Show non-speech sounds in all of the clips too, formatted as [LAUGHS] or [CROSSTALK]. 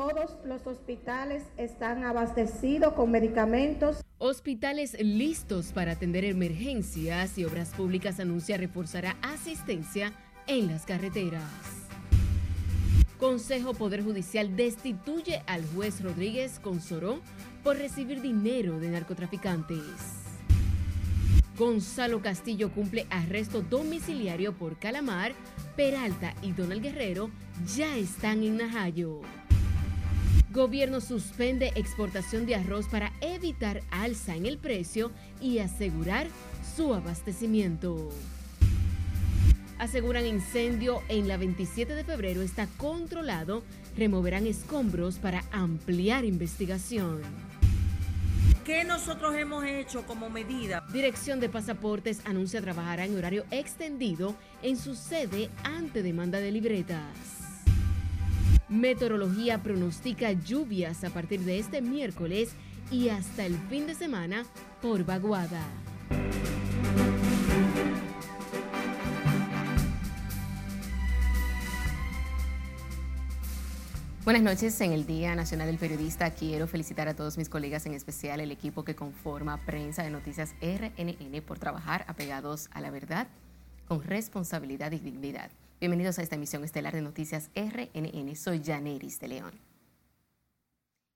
Todos los hospitales están abastecidos con medicamentos. Hospitales listos para atender emergencias y Obras Públicas anuncia reforzará asistencia en las carreteras. Consejo Poder Judicial destituye al juez Rodríguez Consoró por recibir dinero de narcotraficantes. Gonzalo Castillo cumple arresto domiciliario por Calamar, Peralta y Donald Guerrero ya están en Najayo. Gobierno suspende exportación de arroz para evitar alza en el precio y asegurar su abastecimiento. Aseguran incendio en la 27 de febrero está controlado. Removerán escombros para ampliar investigación. ¿Qué nosotros hemos hecho como medida? Dirección de Pasaportes anuncia trabajará en horario extendido en su sede ante demanda de libretas. Meteorología pronostica lluvias a partir de este miércoles y hasta el fin de semana por vaguada. Buenas noches. En el Día Nacional del Periodista quiero felicitar a todos mis colegas, en especial el equipo que conforma Prensa de Noticias RNN por trabajar apegados a la verdad con responsabilidad y dignidad. Bienvenidos a esta emisión estelar de Noticias RNN. Soy Janeris de León.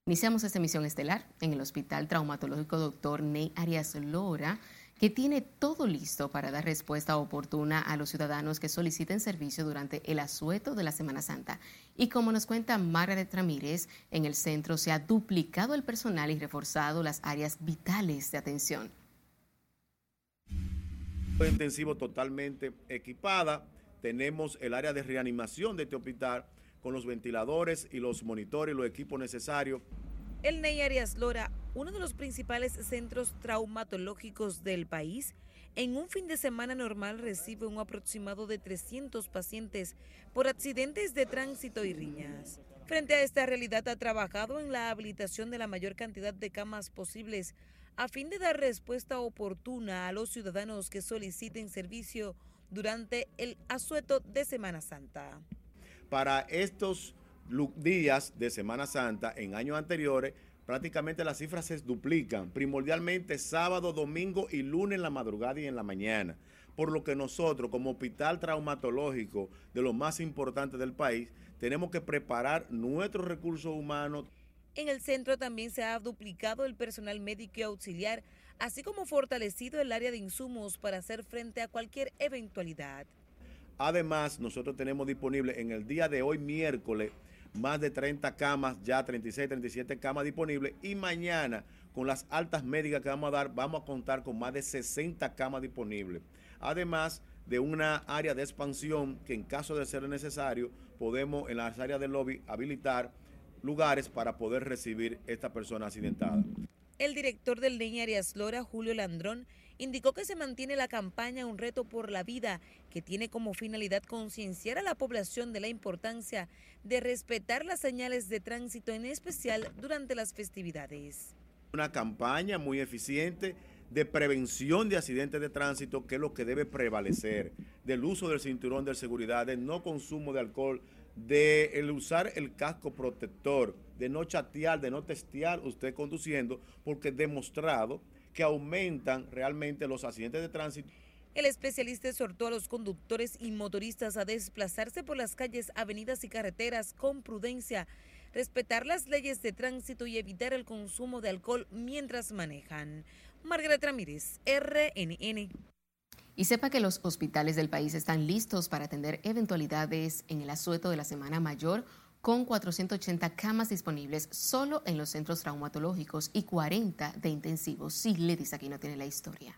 Iniciamos esta emisión estelar en el Hospital Traumatológico Dr. Ney Arias Lora, que tiene todo listo para dar respuesta oportuna a los ciudadanos que soliciten servicio durante el asueto de la Semana Santa. Y como nos cuenta Margaret Ramírez, en el centro se ha duplicado el personal y reforzado las áreas vitales de atención. Intensivo totalmente equipada tenemos el área de reanimación de este hospital con los ventiladores y los monitores y los equipos necesarios. El Ney Arias Lora, uno de los principales centros traumatológicos del país, en un fin de semana normal recibe un aproximado de 300 pacientes por accidentes de tránsito y riñas. Frente a esta realidad ha trabajado en la habilitación de la mayor cantidad de camas posibles a fin de dar respuesta oportuna a los ciudadanos que soliciten servicio durante el asueto de Semana Santa. Para estos días de Semana Santa en años anteriores, prácticamente las cifras se duplican, primordialmente sábado, domingo y lunes en la madrugada y en la mañana. Por lo que nosotros, como hospital traumatológico de los más importantes del país, tenemos que preparar nuestros recursos humanos. En el centro también se ha duplicado el personal médico y auxiliar así como fortalecido el área de insumos para hacer frente a cualquier eventualidad. Además, nosotros tenemos disponible en el día de hoy, miércoles, más de 30 camas, ya 36, 37 camas disponibles. Y mañana, con las altas médicas que vamos a dar, vamos a contar con más de 60 camas disponibles. Además de una área de expansión que en caso de ser necesario, podemos en las áreas del lobby habilitar lugares para poder recibir esta persona accidentada. El director del Leña Arias Lora, Julio Landrón, indicó que se mantiene la campaña Un reto por la vida, que tiene como finalidad concienciar a la población de la importancia de respetar las señales de tránsito, en especial durante las festividades. Una campaña muy eficiente de prevención de accidentes de tránsito, que es lo que debe prevalecer, del uso del cinturón de seguridad, del no consumo de alcohol, de el usar el casco protector, de no chatear, de no testear usted conduciendo, porque es demostrado que aumentan realmente los accidentes de tránsito. El especialista exhortó a los conductores y motoristas a desplazarse por las calles, avenidas y carreteras con prudencia, respetar las leyes de tránsito y evitar el consumo de alcohol mientras manejan. Margaret Ramírez, RNN. Y sepa que los hospitales del país están listos para atender eventualidades en el asueto de la Semana Mayor con 480 camas disponibles solo en los centros traumatológicos y 40 de intensivos. Sí, dice aquí no tiene la historia.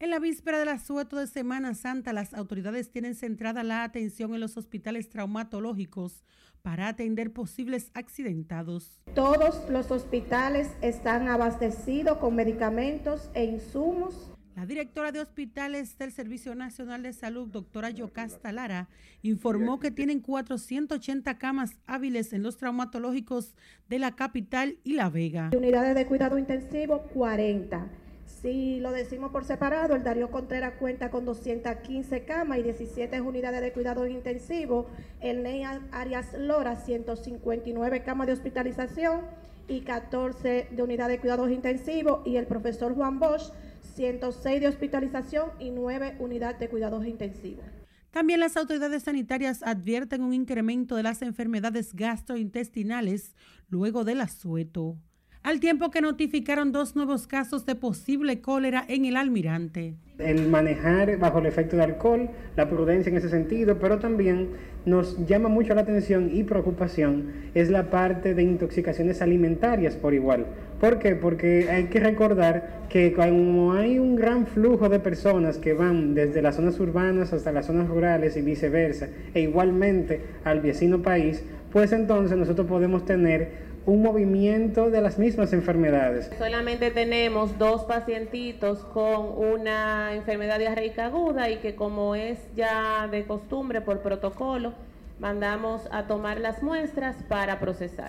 En la víspera del asueto de Semana Santa, las autoridades tienen centrada la atención en los hospitales traumatológicos para atender posibles accidentados. Todos los hospitales están abastecidos con medicamentos e insumos la directora de hospitales del Servicio Nacional de Salud, doctora Yocasta Lara, informó que tienen 480 camas hábiles en los traumatológicos de la capital y La Vega. Unidades de cuidado intensivo, 40. Si lo decimos por separado, el Darío Contreras cuenta con 215 camas y 17 unidades de cuidados intensivos. El Ney Arias Lora, 159 camas de hospitalización y 14 de unidades de cuidados intensivos. Y el profesor Juan Bosch, 106 de hospitalización y 9 unidades de cuidados intensivos. También las autoridades sanitarias advierten un incremento de las enfermedades gastrointestinales luego del asueto al tiempo que notificaron dos nuevos casos de posible cólera en el almirante. El manejar bajo el efecto de alcohol, la prudencia en ese sentido, pero también nos llama mucho la atención y preocupación es la parte de intoxicaciones alimentarias por igual. ¿Por qué? Porque hay que recordar que como hay un gran flujo de personas que van desde las zonas urbanas hasta las zonas rurales y viceversa, e igualmente al vecino país, pues entonces nosotros podemos tener un movimiento de las mismas enfermedades. Solamente tenemos dos pacientitos con una enfermedad diarreica aguda y que como es ya de costumbre por protocolo, mandamos a tomar las muestras para procesar.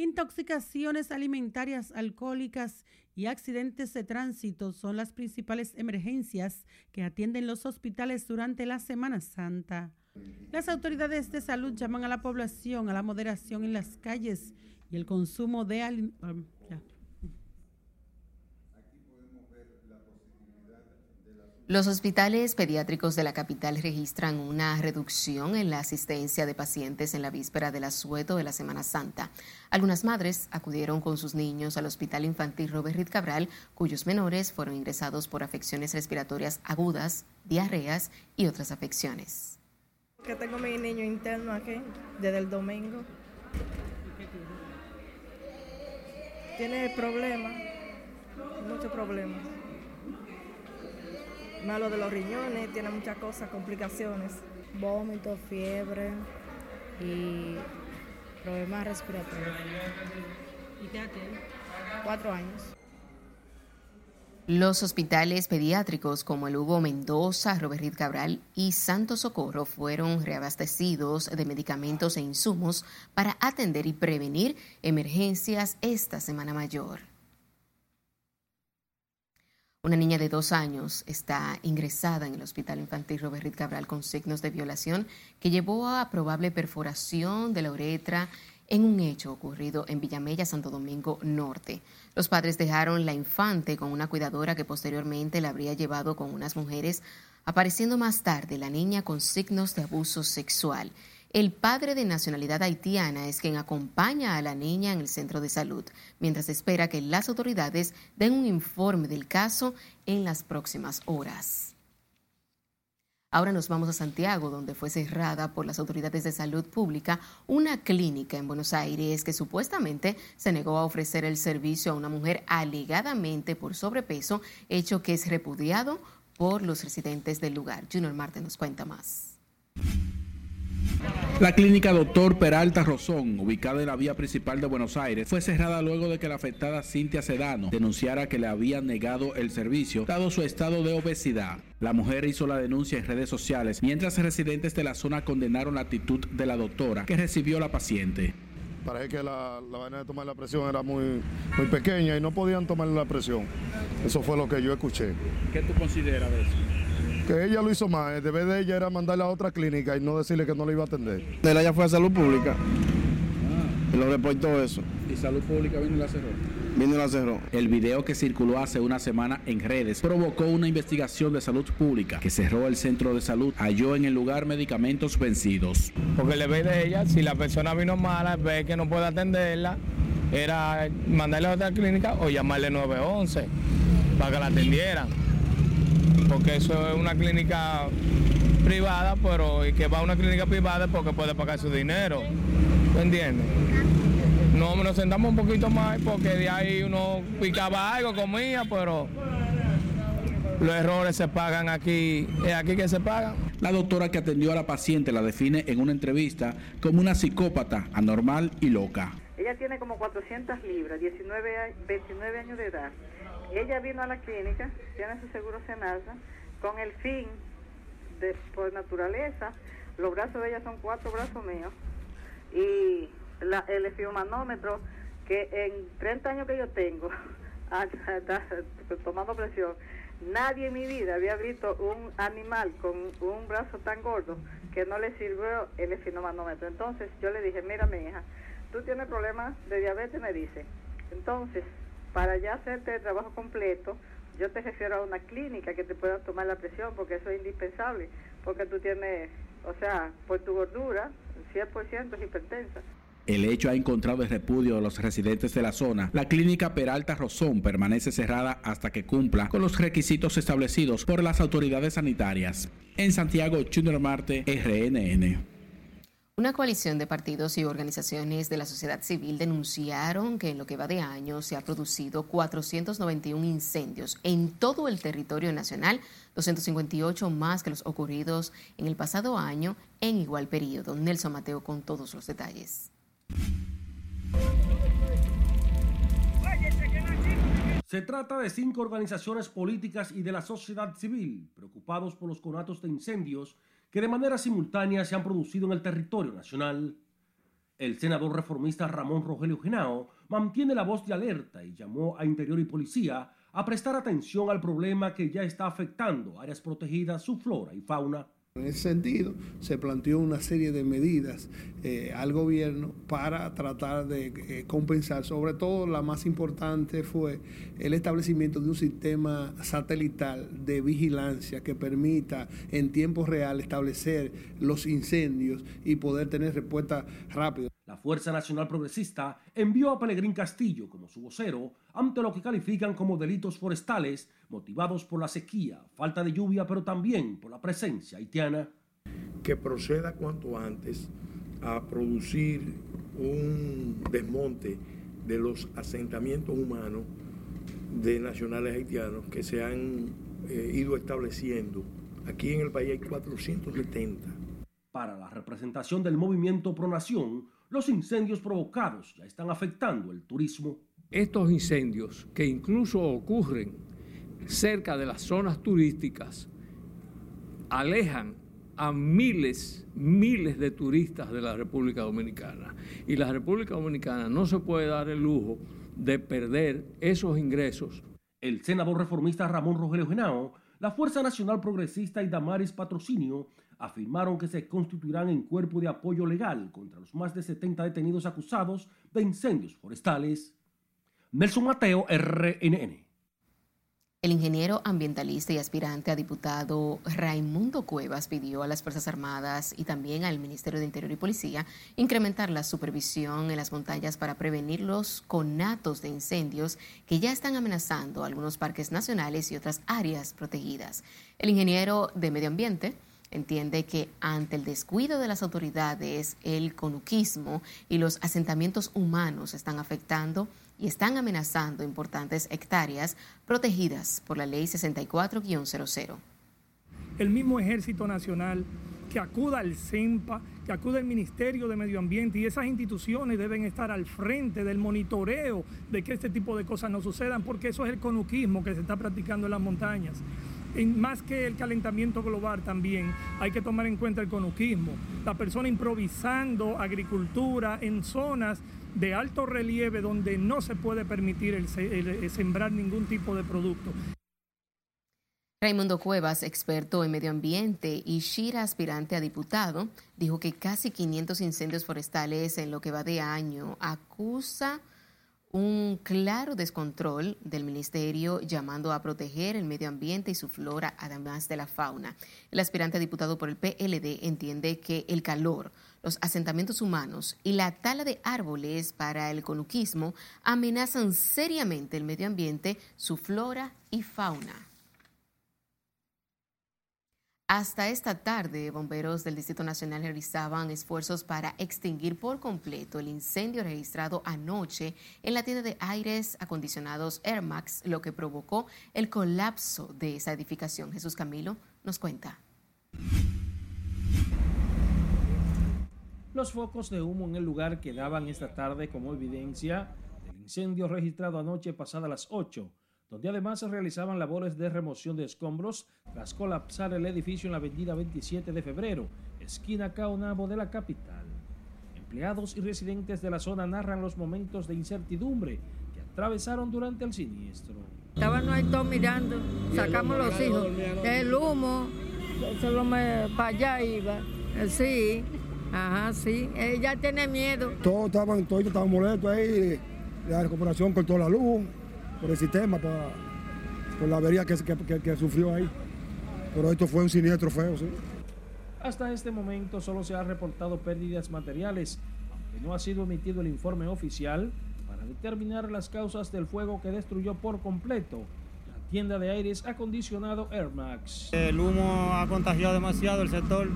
Intoxicaciones alimentarias, alcohólicas y accidentes de tránsito son las principales emergencias que atienden los hospitales durante la Semana Santa. Las autoridades de salud llaman a la población a la moderación en las calles y el consumo de alimentos. Los hospitales pediátricos de la capital registran una reducción en la asistencia de pacientes en la víspera del asueto de la Semana Santa. Algunas madres acudieron con sus niños al Hospital Infantil Robert Cabral, cuyos menores fueron ingresados por afecciones respiratorias agudas, diarreas y otras afecciones. Que tengo mi niño interno aquí desde el domingo. Tiene problemas, muchos problemas. Malo de los riñones, tiene muchas cosas, complicaciones. Vómito, fiebre y problemas respiratorios. ¿Y qué? Cuatro años. Los hospitales pediátricos como el Hugo Mendoza, Robert Cabral y Santo Socorro fueron reabastecidos de medicamentos e insumos para atender y prevenir emergencias esta Semana Mayor. Una niña de dos años está ingresada en el Hospital Infantil Robert Cabral con signos de violación que llevó a probable perforación de la uretra en un hecho ocurrido en Villamella, Santo Domingo Norte. Los padres dejaron la infante con una cuidadora que posteriormente la habría llevado con unas mujeres, apareciendo más tarde la niña con signos de abuso sexual. El padre de nacionalidad haitiana es quien acompaña a la niña en el centro de salud, mientras espera que las autoridades den un informe del caso en las próximas horas. Ahora nos vamos a Santiago, donde fue cerrada por las autoridades de salud pública una clínica en Buenos Aires que supuestamente se negó a ofrecer el servicio a una mujer alegadamente por sobrepeso, hecho que es repudiado por los residentes del lugar. Junior Marte nos cuenta más. La clínica Doctor Peralta Rosón, ubicada en la vía principal de Buenos Aires, fue cerrada luego de que la afectada Cintia Sedano denunciara que le habían negado el servicio dado su estado de obesidad. La mujer hizo la denuncia en redes sociales, mientras residentes de la zona condenaron la actitud de la doctora que recibió la paciente. Parece que la, la vaina de tomar la presión era muy, muy pequeña y no podían tomar la presión. Eso fue lo que yo escuché. ¿Qué tú consideras de eso? Que ella lo hizo mal. El deber de ella era mandarla a otra clínica y no decirle que no le iba a atender. Ella fue a salud pública y lo reportó eso. ¿Y salud pública vino y la cerró? Vino y la cerró. El video que circuló hace una semana en redes provocó una investigación de salud pública que cerró el centro de salud, halló en el lugar medicamentos vencidos. Porque el deber de ella, si la persona vino mala, ve que no puede atenderla, era mandarla a otra clínica o llamarle 911 para que la atendieran porque eso es una clínica privada, pero y que va a una clínica privada porque puede pagar su dinero. ¿Me entiendes? No, nos sentamos un poquito más porque de ahí uno picaba algo, comía, pero los errores se pagan aquí, es aquí que se pagan. La doctora que atendió a la paciente la define en una entrevista como una psicópata, anormal y loca. Ella tiene como 400 libras, 19, 29 años de edad. Ella vino a la clínica, tiene su seguro Senasa, con el fin de, por naturaleza, los brazos de ella son cuatro brazos míos, y la, el efiomanómetro, que en 30 años que yo tengo, [LAUGHS] a- tomando presión. Nadie en mi vida había visto un animal con un brazo tan gordo que no le sirvió el esfinomanómetro. Entonces yo le dije, mira mi hija, tú tienes problemas de diabetes, me dice. Entonces, para ya hacerte el trabajo completo, yo te refiero a una clínica que te pueda tomar la presión, porque eso es indispensable, porque tú tienes, o sea, por tu gordura, 100% es hipertensa. El hecho ha encontrado el repudio de los residentes de la zona. La clínica Peralta Rosón permanece cerrada hasta que cumpla con los requisitos establecidos por las autoridades sanitarias. En Santiago, Junior Marte, RNN. Una coalición de partidos y organizaciones de la sociedad civil denunciaron que en lo que va de año se ha producido 491 incendios en todo el territorio nacional, 258 más que los ocurridos en el pasado año en igual periodo. Nelson Mateo con todos los detalles. Se trata de cinco organizaciones políticas y de la sociedad civil preocupados por los conatos de incendios que de manera simultánea se han producido en el territorio nacional. El senador reformista Ramón Rogelio Genao mantiene la voz de alerta y llamó a Interior y Policía a prestar atención al problema que ya está afectando áreas protegidas, su flora y fauna. En ese sentido, se planteó una serie de medidas eh, al gobierno para tratar de eh, compensar. Sobre todo, la más importante fue el establecimiento de un sistema satelital de vigilancia que permita en tiempo real establecer los incendios y poder tener respuesta rápida. La Fuerza Nacional Progresista envió a Pelegrín Castillo como su vocero ante lo que califican como delitos forestales motivados por la sequía, falta de lluvia, pero también por la presencia haitiana. Que proceda cuanto antes a producir un desmonte de los asentamientos humanos de nacionales haitianos que se han eh, ido estableciendo. Aquí en el país hay 470. Para la representación del movimiento Pro Nación, los incendios provocados ya están afectando el turismo. Estos incendios que incluso ocurren cerca de las zonas turísticas alejan a miles, miles de turistas de la República Dominicana. Y la República Dominicana no se puede dar el lujo de perder esos ingresos. El senador reformista Ramón Rogelio Genao, la Fuerza Nacional Progresista y Damaris Patrocinio afirmaron que se constituirán en cuerpo de apoyo legal contra los más de 70 detenidos acusados de incendios forestales. Nelson Mateo, RNN. El ingeniero ambientalista y aspirante a diputado Raimundo Cuevas pidió a las Fuerzas Armadas y también al Ministerio de Interior y Policía incrementar la supervisión en las montañas para prevenir los conatos de incendios que ya están amenazando algunos parques nacionales y otras áreas protegidas. El ingeniero de Medio Ambiente entiende que ante el descuido de las autoridades, el conuquismo y los asentamientos humanos están afectando y están amenazando importantes hectáreas protegidas por la Ley 64-00. El mismo Ejército Nacional que acuda al CEMPA, que acuda al Ministerio de Medio Ambiente y esas instituciones deben estar al frente del monitoreo de que este tipo de cosas no sucedan, porque eso es el conuquismo que se está practicando en las montañas. Más que el calentamiento global también hay que tomar en cuenta el conuquismo, la persona improvisando agricultura en zonas de alto relieve donde no se puede permitir sembrar ningún tipo de producto. Raimundo Cuevas, experto en medio ambiente y Shira, aspirante a diputado, dijo que casi 500 incendios forestales en lo que va de año acusa un claro descontrol del ministerio llamando a proteger el medio ambiente y su flora, además de la fauna. El aspirante diputado por el PLD entiende que el calor, los asentamientos humanos y la tala de árboles para el conuquismo amenazan seriamente el medio ambiente, su flora y fauna. Hasta esta tarde, bomberos del Distrito Nacional realizaban esfuerzos para extinguir por completo el incendio registrado anoche en la tienda de aires acondicionados Air Max, lo que provocó el colapso de esa edificación. Jesús Camilo nos cuenta. Los focos de humo en el lugar quedaban esta tarde como evidencia del incendio registrado anoche pasada las 8 donde además se realizaban labores de remoción de escombros tras colapsar el edificio en la avenida 27 de febrero, esquina Caonabo de la capital. Empleados y residentes de la zona narran los momentos de incertidumbre que atravesaron durante el siniestro. Estaban ahí todos mirando, sacamos los hijos. El humo, solo me para allá iba. Eh, Sí, ajá, sí. Ella tiene miedo. Todos estaban, todos estaban molestos ahí. La recuperación cortó la luz por el sistema, por, por la avería que, que, que- que sufrió ahí. Pero esto fue un siniestro feo, sí. Hasta este momento solo se han reportado pérdidas materiales, aunque no ha sido emitido el informe oficial para determinar las causas del fuego que destruyó por completo la tienda de aires acondicionado Air Max. El humo ha contagiado demasiado el sector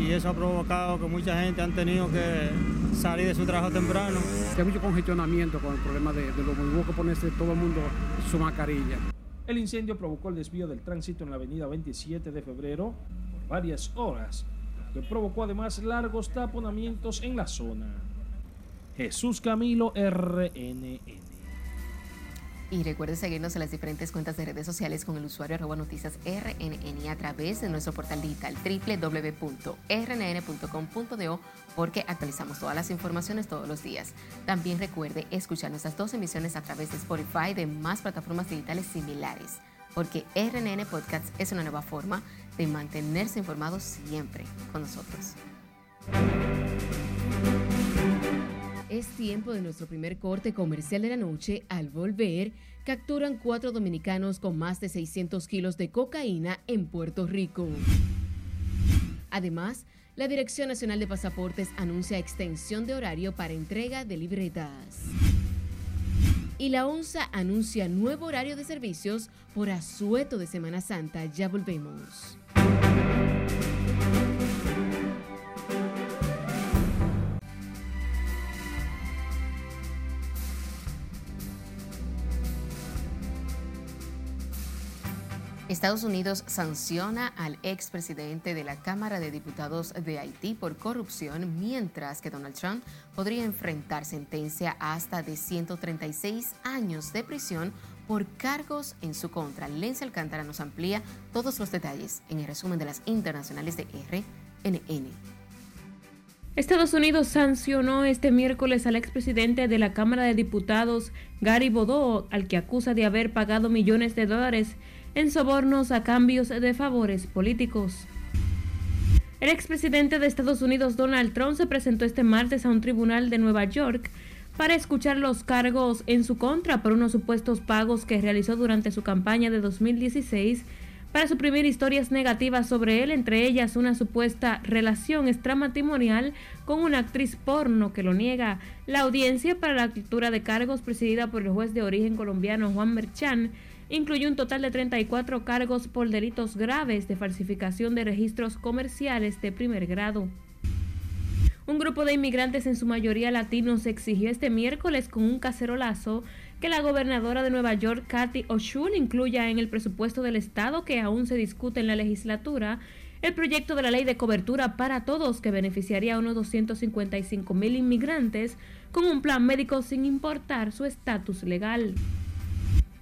y eso ha provocado que mucha gente han tenido que salir de su trabajo temprano. Hay mucho congestionamiento con el problema de, de los hubo que ponerse todo el mundo su mascarilla. El incendio provocó el desvío del tránsito en la avenida 27 de febrero por varias horas, lo que provocó además largos taponamientos en la zona. Jesús Camilo RNN. Y recuerde seguirnos en las diferentes cuentas de redes sociales con el usuario arroba noticias RNN a través de nuestro portal digital www.rnn.com.do porque actualizamos todas las informaciones todos los días. También recuerde escuchar nuestras dos emisiones a través de Spotify y de más plataformas digitales similares porque RNN Podcast es una nueva forma de mantenerse informados siempre con nosotros. Es tiempo de nuestro primer corte comercial de la noche. Al volver, capturan cuatro dominicanos con más de 600 kilos de cocaína en Puerto Rico. Además, la Dirección Nacional de Pasaportes anuncia extensión de horario para entrega de libretas. Y la ONSA anuncia nuevo horario de servicios por asueto de Semana Santa. Ya volvemos. Estados Unidos sanciona al expresidente de la Cámara de Diputados de Haití por corrupción, mientras que Donald Trump podría enfrentar sentencia hasta de 136 años de prisión por cargos en su contra. Lencia Alcántara nos amplía todos los detalles en el resumen de las internacionales de RNN. Estados Unidos sancionó este miércoles al expresidente de la Cámara de Diputados, Gary Bodó, al que acusa de haber pagado millones de dólares en sobornos a cambios de favores políticos. El expresidente de Estados Unidos, Donald Trump, se presentó este martes a un tribunal de Nueva York para escuchar los cargos en su contra por unos supuestos pagos que realizó durante su campaña de 2016 para suprimir historias negativas sobre él, entre ellas una supuesta relación extramatrimonial con una actriz porno que lo niega. La audiencia para la lectura de cargos presidida por el juez de origen colombiano Juan Merchan incluyó un total de 34 cargos por delitos graves de falsificación de registros comerciales de primer grado. Un grupo de inmigrantes, en su mayoría latinos, exigió este miércoles con un cacerolazo que la gobernadora de Nueva York, Kathy Hochul, incluya en el presupuesto del Estado que aún se discute en la legislatura el proyecto de la ley de cobertura para todos que beneficiaría a unos 255 mil inmigrantes con un plan médico sin importar su estatus legal.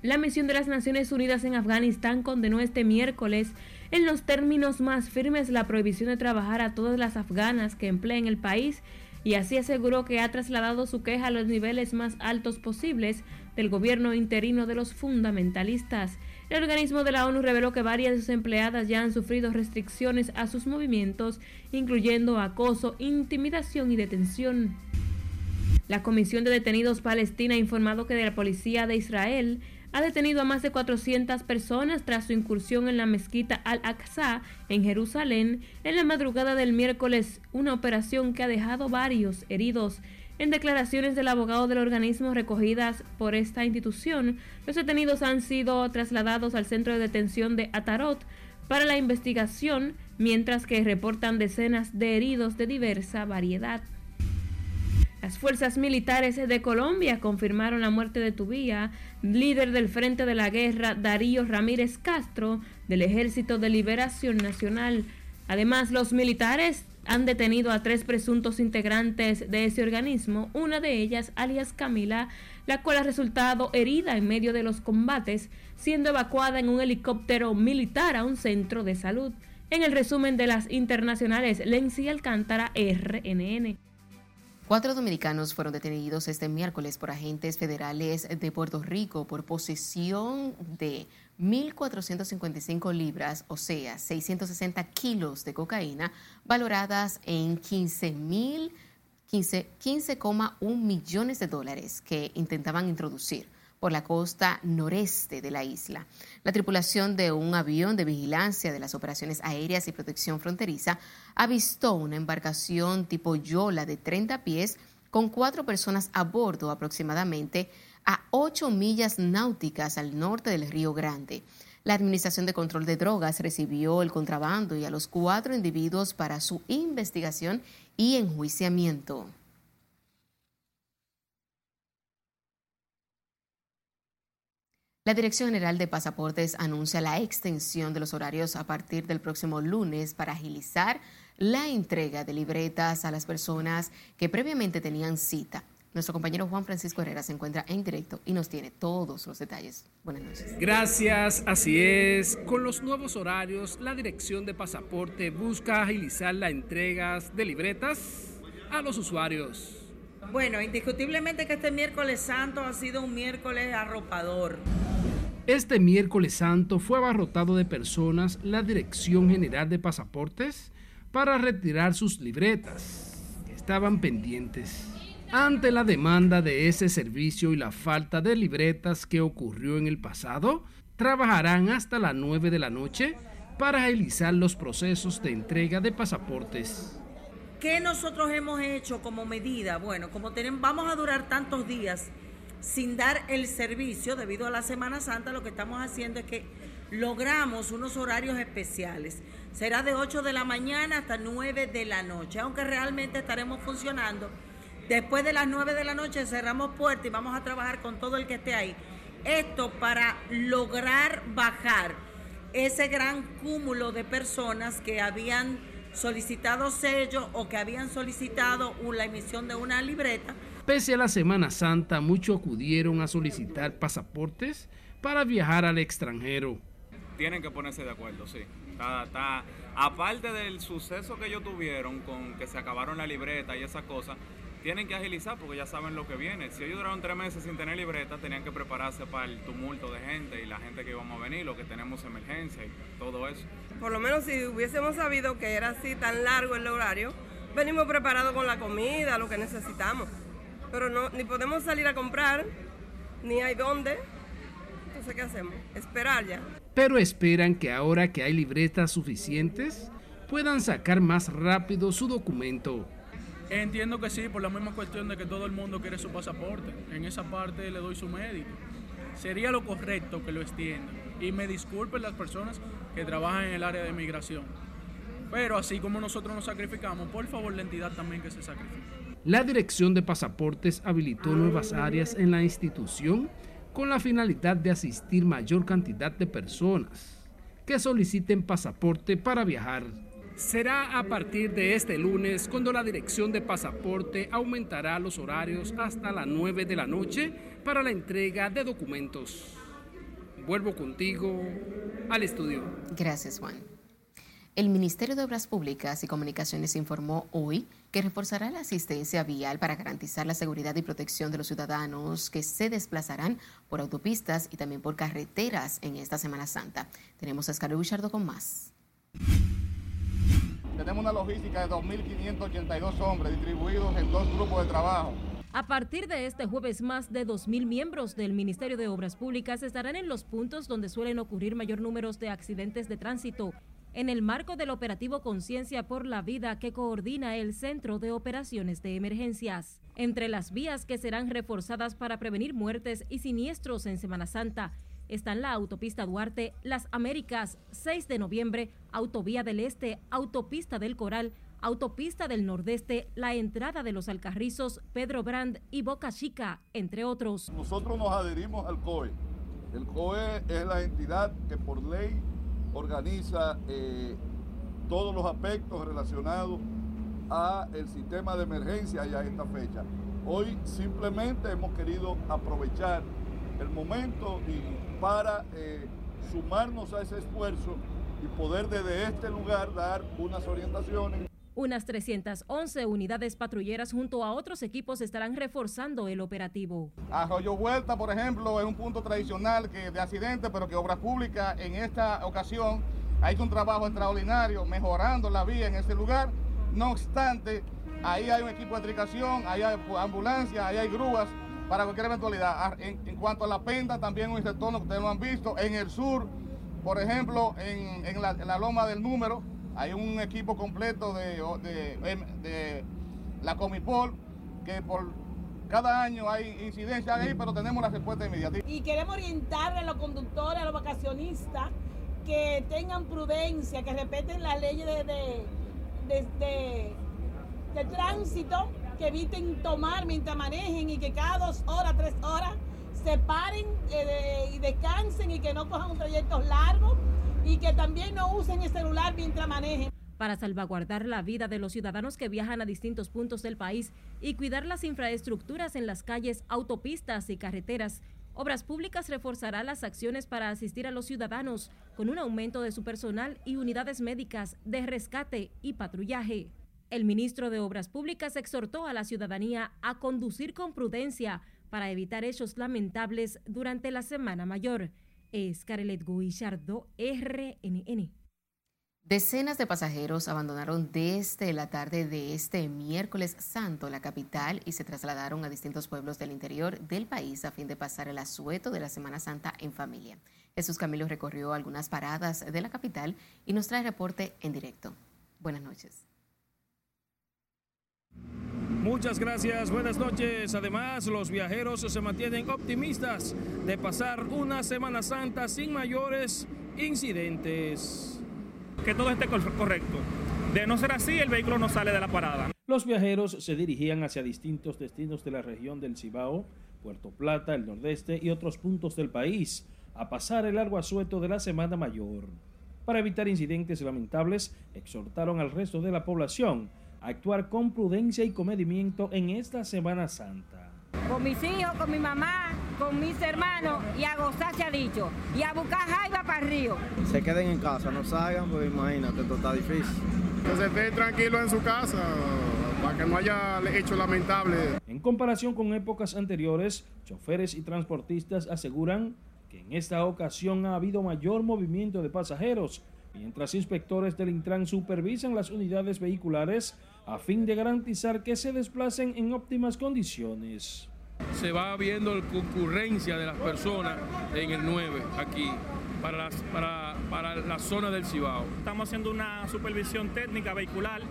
La misión de las Naciones Unidas en Afganistán condenó este miércoles en los términos más firmes la prohibición de trabajar a todas las afganas que empleen el país y así aseguró que ha trasladado su queja a los niveles más altos posibles del gobierno interino de los fundamentalistas. El organismo de la ONU reveló que varias de sus empleadas ya han sufrido restricciones a sus movimientos, incluyendo acoso, intimidación y detención. La Comisión de Detenidos Palestina ha informado que de la policía de Israel ha detenido a más de 400 personas tras su incursión en la mezquita Al-Aqsa en Jerusalén en la madrugada del miércoles, una operación que ha dejado varios heridos. En declaraciones del abogado del organismo recogidas por esta institución, los detenidos han sido trasladados al centro de detención de Atarot para la investigación, mientras que reportan decenas de heridos de diversa variedad. Las fuerzas militares de Colombia confirmaron la muerte de Tubía, líder del Frente de la Guerra Darío Ramírez Castro del Ejército de Liberación Nacional. Además, los militares han detenido a tres presuntos integrantes de ese organismo, una de ellas, alias Camila, la cual ha resultado herida en medio de los combates, siendo evacuada en un helicóptero militar a un centro de salud. En el resumen de las internacionales, Lenzi Alcántara, RNN. Cuatro dominicanos fueron detenidos este miércoles por agentes federales de Puerto Rico por posesión de 1.455 libras, o sea, 660 kilos de cocaína, valoradas en 15,1 15, millones de dólares que intentaban introducir por la costa noreste de la isla. La tripulación de un avión de vigilancia de las operaciones aéreas y protección fronteriza avistó una embarcación tipo Yola de 30 pies con cuatro personas a bordo aproximadamente a ocho millas náuticas al norte del Río Grande. La Administración de Control de Drogas recibió el contrabando y a los cuatro individuos para su investigación y enjuiciamiento. La Dirección General de Pasaportes anuncia la extensión de los horarios a partir del próximo lunes para agilizar la entrega de libretas a las personas que previamente tenían cita. Nuestro compañero Juan Francisco Herrera se encuentra en directo y nos tiene todos los detalles. Buenas noches. Gracias, así es. Con los nuevos horarios, la Dirección de Pasaporte busca agilizar la entrega de libretas a los usuarios. Bueno, indiscutiblemente que este miércoles santo ha sido un miércoles arropador. Este miércoles santo fue abarrotado de personas la Dirección General de Pasaportes para retirar sus libretas que estaban pendientes. Ante la demanda de ese servicio y la falta de libretas que ocurrió en el pasado, trabajarán hasta las 9 de la noche para agilizar los procesos de entrega de pasaportes. ¿Qué nosotros hemos hecho como medida? Bueno, como tenemos, vamos a durar tantos días sin dar el servicio debido a la Semana Santa, lo que estamos haciendo es que logramos unos horarios especiales. Será de 8 de la mañana hasta 9 de la noche, aunque realmente estaremos funcionando. Después de las 9 de la noche cerramos puertas y vamos a trabajar con todo el que esté ahí. Esto para lograr bajar ese gran cúmulo de personas que habían solicitado sello o que habían solicitado la emisión de una libreta Pese a la Semana Santa, muchos acudieron a solicitar pasaportes para viajar al extranjero. Tienen que ponerse de acuerdo, sí. aparte del suceso que ellos tuvieron con que se acabaron la libreta y esas cosas, tienen que agilizar porque ya saben lo que viene. Si ellos duraron tres meses sin tener libreta, tenían que prepararse para el tumulto de gente y la gente que íbamos a venir, lo que tenemos emergencia y todo eso. Por lo menos si hubiésemos sabido que era así tan largo el horario, venimos preparados con la comida, lo que necesitamos pero no, ni podemos salir a comprar, ni hay dónde. Entonces, ¿qué hacemos? Esperar ya. Pero esperan que ahora que hay libretas suficientes, puedan sacar más rápido su documento. Entiendo que sí, por la misma cuestión de que todo el mundo quiere su pasaporte. En esa parte le doy su médico. Sería lo correcto que lo extiendan. Y me disculpen las personas que trabajan en el área de migración. Pero así como nosotros nos sacrificamos, por favor la entidad también que se sacrifique. La Dirección de Pasaportes habilitó nuevas áreas en la institución con la finalidad de asistir mayor cantidad de personas que soliciten pasaporte para viajar. Será a partir de este lunes cuando la Dirección de Pasaporte aumentará los horarios hasta las 9 de la noche para la entrega de documentos. Vuelvo contigo al estudio. Gracias, Juan. El Ministerio de Obras Públicas y Comunicaciones informó hoy que reforzará la asistencia vial para garantizar la seguridad y protección de los ciudadanos que se desplazarán por autopistas y también por carreteras en esta Semana Santa. Tenemos a Escalo Buchardo con más. Tenemos una logística de 2.582 hombres distribuidos en dos grupos de trabajo. A partir de este jueves, más de 2.000 miembros del Ministerio de Obras Públicas estarán en los puntos donde suelen ocurrir mayor número de accidentes de tránsito en el marco del operativo Conciencia por la Vida que coordina el Centro de Operaciones de Emergencias. Entre las vías que serán reforzadas para prevenir muertes y siniestros en Semana Santa están la autopista Duarte, Las Américas, 6 de noviembre, Autovía del Este, Autopista del Coral, Autopista del Nordeste, la entrada de los Alcarrizos, Pedro Brand y Boca Chica, entre otros. Nosotros nos adherimos al COE. El COE es la entidad que por ley organiza eh, todos los aspectos relacionados a el sistema de emergencia y a esta fecha. Hoy simplemente hemos querido aprovechar el momento y para eh, sumarnos a ese esfuerzo y poder desde este lugar dar unas orientaciones Unas 311 unidades patrulleras junto a otros equipos estarán reforzando el operativo. Arroyo Vuelta, por ejemplo, es un punto tradicional que de accidente, pero que Obras Públicas en esta ocasión ha hecho un trabajo extraordinario mejorando la vía en ese lugar. No obstante, ahí hay un equipo de tricación, ahí hay ambulancias, ahí hay grúas para cualquier eventualidad. Ah, En, cuanto a la penda, también un retorno que ustedes lo han visto. En el sur, por ejemplo, en, en la loma del número, hay un equipo completo de, de, la Comipol que por cada año hay incidencias ahí, pero tenemos la respuesta inmediata. Y queremos orientarle a los conductores, a los vacacionistas, que tengan prudencia, que respeten las leyes de, de, de tránsito, que eviten tomar mientras manejen y que cada dos horas, tres horas se paren eh, y descansen y que no cojan un trayecto largo y que también no usen el celular mientras manejen. Para salvaguardar la vida de los ciudadanos que viajan a distintos puntos del país y cuidar las infraestructuras en las calles, autopistas y carreteras, Obras Públicas reforzará las acciones para asistir a los ciudadanos con un aumento de su personal y unidades médicas de rescate y patrullaje. El ministro de Obras Públicas exhortó a la ciudadanía a conducir con prudencia para evitar hechos lamentables durante la Semana Mayor. Scarlett Guillardo, RNN. Decenas de pasajeros abandonaron desde la tarde de este miércoles santo la capital y se trasladaron a distintos pueblos del interior del país a fin de pasar el asueto de la Semana Santa en familia. Jesús Camilo recorrió algunas paradas de la capital y nos trae reporte en directo. Buenas noches. Muchas gracias, buenas noches. Además, los viajeros se mantienen optimistas de pasar una Semana Santa sin mayores incidentes. Que todo esté correcto. De no ser así, el vehículo no sale de la parada. Los viajeros se dirigían hacia distintos destinos de la región del Cibao, Puerto Plata, el Nordeste y otros puntos del país a pasar el largo asueto de la Semana Mayor. Para evitar incidentes lamentables, exhortaron al resto de la población actuar con prudencia y comedimiento en esta Semana Santa. Con mis hijos, con mi mamá, con mis hermanos y a gozar se ha dicho. Y a buscar jaiba para el río. Se queden en casa, no salgan, pues imagínate, esto está difícil. Que se esté tranquilo en su casa para que no haya hecho lamentable. En comparación con épocas anteriores, choferes y transportistas aseguran que en esta ocasión ha habido mayor movimiento de pasajeros, mientras inspectores del Intran supervisan las unidades vehiculares a fin de garantizar que se desplacen en óptimas condiciones. Se va viendo la concurrencia de las personas en el 9 aquí para, las, para, para la zona del Cibao. Estamos haciendo una supervisión técnica vehicular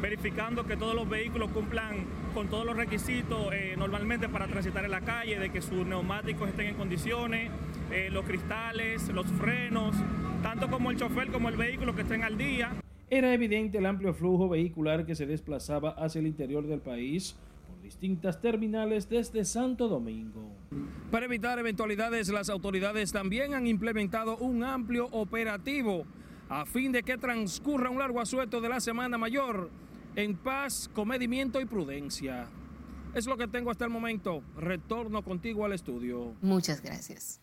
verificando que todos los vehículos cumplan con todos los requisitos eh, normalmente para transitar en la calle, de que sus neumáticos estén en condiciones, eh, los cristales, los frenos, tanto como el chofer como el vehículo que estén al día. Era evidente el amplio flujo vehicular que se desplazaba hacia el interior del país por distintas terminales desde Santo Domingo. Para evitar eventualidades, las autoridades también han implementado un amplio operativo a fin de que transcurra un largo asueto de la Semana Mayor en paz, comedimiento y prudencia. Es lo que tengo hasta el momento. Retorno contigo al estudio. Muchas gracias.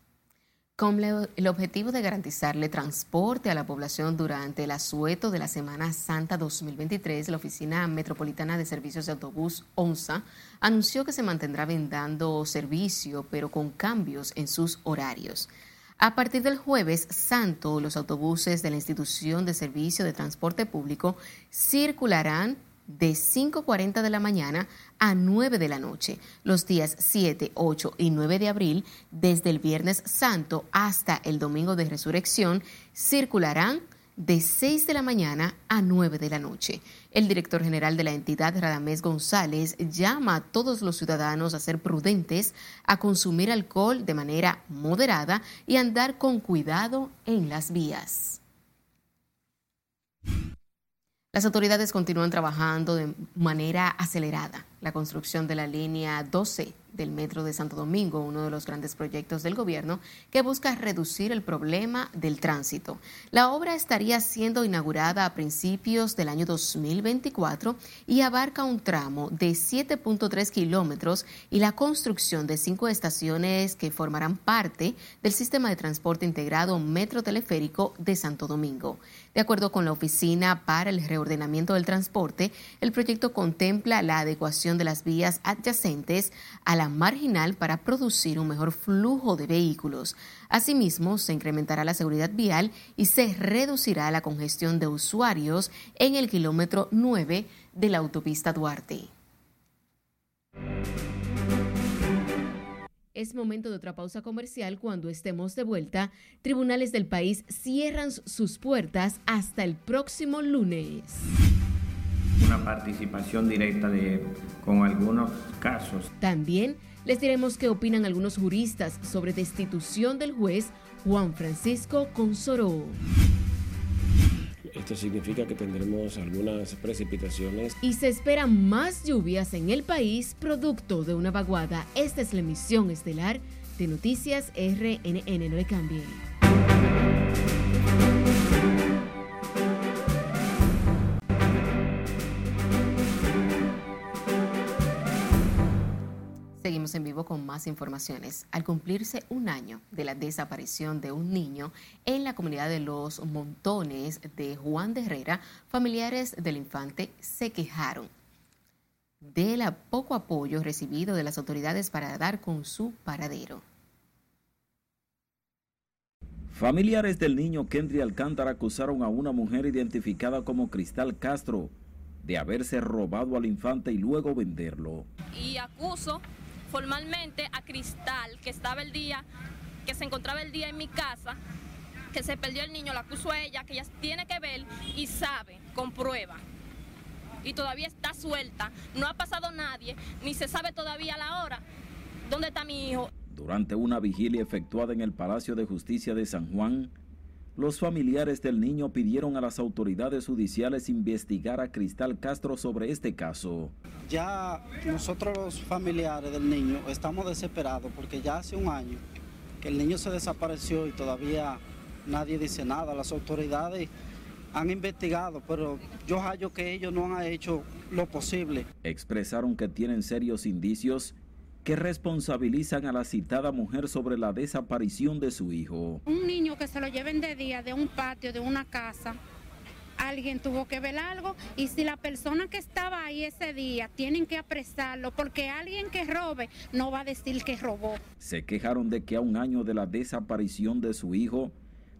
Con el objetivo de garantizarle transporte a la población durante el asueto de la Semana Santa 2023, la Oficina Metropolitana de Servicios de Autobús, ONSA, anunció que se mantendrá brindando servicio, pero con cambios en sus horarios. A partir del jueves santo, los autobuses de la institución de servicio de transporte público circularán de 5.40 de la mañana a 9 de la noche, los días 7, 8 y 9 de abril, desde el Viernes Santo hasta el Domingo de Resurrección, circularán de 6 de la mañana a 9 de la noche. El director general de la entidad, Radamés González, llama a todos los ciudadanos a ser prudentes, a consumir alcohol de manera moderada y andar con cuidado en las vías. Las autoridades continúan trabajando de manera acelerada la construcción de la línea 12 del Metro de Santo Domingo, uno de los grandes proyectos del gobierno que busca reducir el problema del tránsito. La obra estaría siendo inaugurada a principios del año 2024 y abarca un tramo de 7.3 kilómetros y la construcción de cinco estaciones que formarán parte del sistema de transporte integrado Metro Teleférico de Santo Domingo. De acuerdo con la Oficina para el Reordenamiento del Transporte, el proyecto contempla la adecuación de las vías adyacentes a la marginal para producir un mejor flujo de vehículos. Asimismo, se incrementará la seguridad vial y se reducirá la congestión de usuarios en el kilómetro 9 de la autopista Duarte. Es momento de otra pausa comercial. Cuando estemos de vuelta, tribunales del país cierran sus puertas hasta el próximo lunes. Una participación directa de, con algunos casos. También les diremos qué opinan algunos juristas sobre destitución del juez Juan Francisco Consoró. Esto significa que tendremos algunas precipitaciones. Y se esperan más lluvias en el país producto de una vaguada. Esta es la emisión estelar de Noticias RNN. No le cambie. Seguimos en vivo con más informaciones. Al cumplirse un año de la desaparición de un niño en la comunidad de Los Montones de Juan de Herrera, familiares del infante se quejaron del poco apoyo recibido de las autoridades para dar con su paradero. Familiares del niño Kendry Alcántara acusaron a una mujer identificada como Cristal Castro de haberse robado al infante y luego venderlo. Y acuso formalmente a Cristal, que estaba el día, que se encontraba el día en mi casa, que se perdió el niño, la acuso a ella, que ella tiene que ver y sabe, comprueba. Y todavía está suelta, no ha pasado nadie, ni se sabe todavía la hora. ¿Dónde está mi hijo? Durante una vigilia efectuada en el Palacio de Justicia de San Juan, los familiares del niño pidieron a las autoridades judiciales investigar a Cristal Castro sobre este caso. Ya nosotros los familiares del niño estamos desesperados porque ya hace un año que el niño se desapareció y todavía nadie dice nada. Las autoridades han investigado, pero yo hallo que ellos no han hecho lo posible. Expresaron que tienen serios indicios que responsabilizan a la citada mujer sobre la desaparición de su hijo. Un niño que se lo lleven de día de un patio, de una casa, alguien tuvo que ver algo y si la persona que estaba ahí ese día tienen que apresarlo porque alguien que robe no va a decir que robó. Se quejaron de que a un año de la desaparición de su hijo,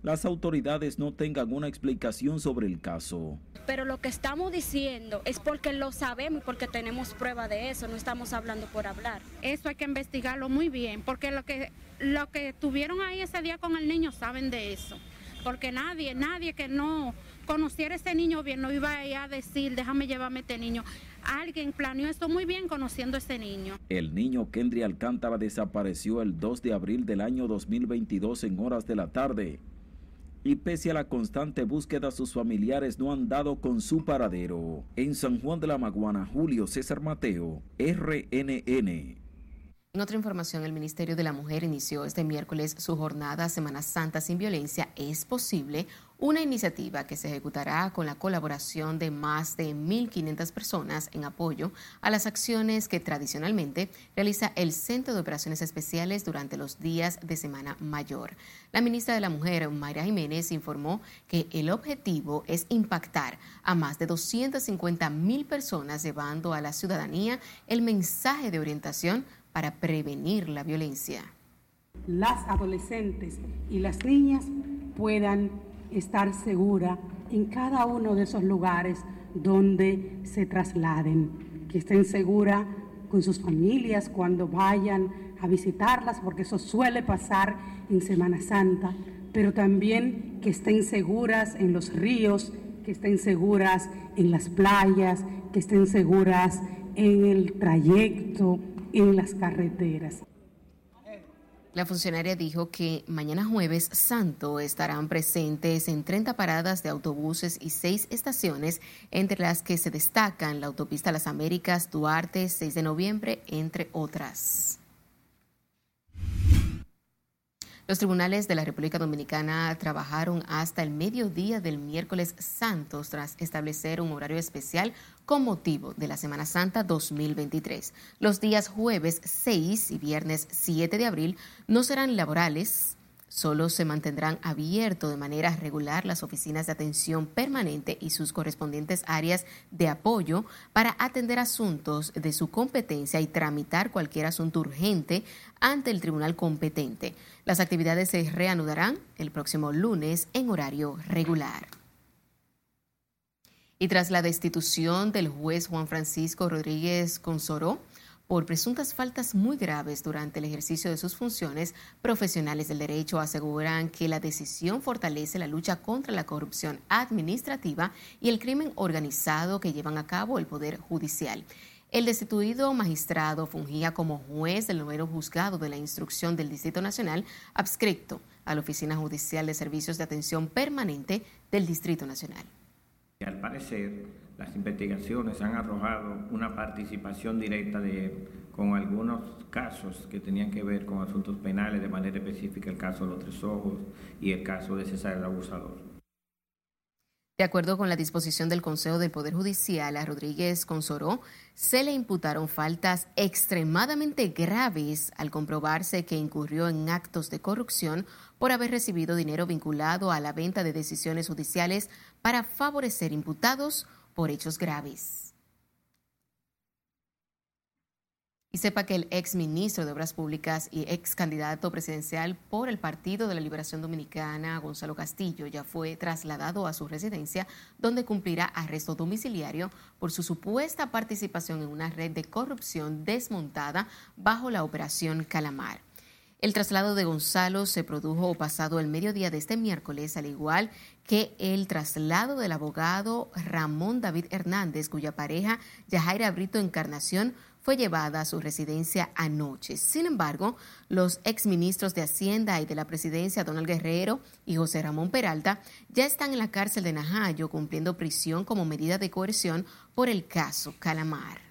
las autoridades no tengan una explicación sobre el caso. Pero lo que estamos diciendo es porque lo sabemos y porque tenemos prueba de eso, no estamos hablando por hablar. Eso hay que investigarlo muy bien, porque lo que, lo que tuvieron ahí ese día con el niño saben de eso. Porque nadie, nadie que no conociera a ese niño bien no iba a, a decir, déjame llevarme a este niño. Alguien planeó esto muy bien conociendo a ese niño. El niño Kendry Alcántara desapareció el 2 de abril del año 2022 en horas de la tarde y pese a la constante búsqueda sus familiares no han dado con su paradero. En San Juan de la Maguana, Julio César Mateo, RNN. En otra información, el Ministerio de la Mujer inició este miércoles su jornada Semana Santa sin violencia. Es posible una iniciativa que se ejecutará con la colaboración de más de 1.500 personas en apoyo a las acciones que tradicionalmente realiza el Centro de Operaciones Especiales durante los días de Semana Mayor. La ministra de la Mujer, Mayra Jiménez, informó que el objetivo es impactar a más de 250 mil personas llevando a la ciudadanía el mensaje de orientación para prevenir la violencia. Las adolescentes y las niñas puedan estar segura en cada uno de esos lugares donde se trasladen, que estén seguras con sus familias cuando vayan a visitarlas, porque eso suele pasar en Semana Santa, pero también que estén seguras en los ríos, que estén seguras en las playas, que estén seguras en el trayecto, en las carreteras. La funcionaria dijo que mañana jueves santo estarán presentes en 30 paradas de autobuses y seis estaciones, entre las que se destacan la autopista Las Américas, Duarte, 6 de noviembre, entre otras. Los tribunales de la República Dominicana trabajaron hasta el mediodía del miércoles santos tras establecer un horario especial con motivo de la Semana Santa 2023. Los días jueves 6 y viernes 7 de abril no serán laborales Solo se mantendrán abiertos de manera regular las oficinas de atención permanente y sus correspondientes áreas de apoyo para atender asuntos de su competencia y tramitar cualquier asunto urgente ante el tribunal competente. Las actividades se reanudarán el próximo lunes en horario regular. Y tras la destitución del juez Juan Francisco Rodríguez Consoró, por presuntas faltas muy graves durante el ejercicio de sus funciones, profesionales del derecho aseguran que la decisión fortalece la lucha contra la corrupción administrativa y el crimen organizado que llevan a cabo el Poder Judicial. El destituido magistrado fungía como juez del noveno juzgado de la instrucción del Distrito Nacional, adscrito a la Oficina Judicial de Servicios de Atención Permanente del Distrito Nacional. Al parecer, las investigaciones han arrojado una participación directa de, con algunos casos que tenían que ver con asuntos penales, de manera específica el caso de los tres ojos y el caso de César el Abusador. De acuerdo con la disposición del Consejo del Poder Judicial, a Rodríguez Consoró se le imputaron faltas extremadamente graves al comprobarse que incurrió en actos de corrupción por haber recibido dinero vinculado a la venta de decisiones judiciales para favorecer imputados por hechos graves. Y sepa que el ex ministro de Obras Públicas y ex candidato presidencial por el Partido de la Liberación Dominicana, Gonzalo Castillo, ya fue trasladado a su residencia, donde cumplirá arresto domiciliario por su supuesta participación en una red de corrupción desmontada bajo la operación Calamar. El traslado de Gonzalo se produjo pasado el mediodía de este miércoles, al igual que el traslado del abogado Ramón David Hernández, cuya pareja Yajaira Brito Encarnación fue llevada a su residencia anoche. Sin embargo, los exministros de Hacienda y de la Presidencia, Donald Guerrero y José Ramón Peralta, ya están en la cárcel de Najayo cumpliendo prisión como medida de coerción por el caso Calamar.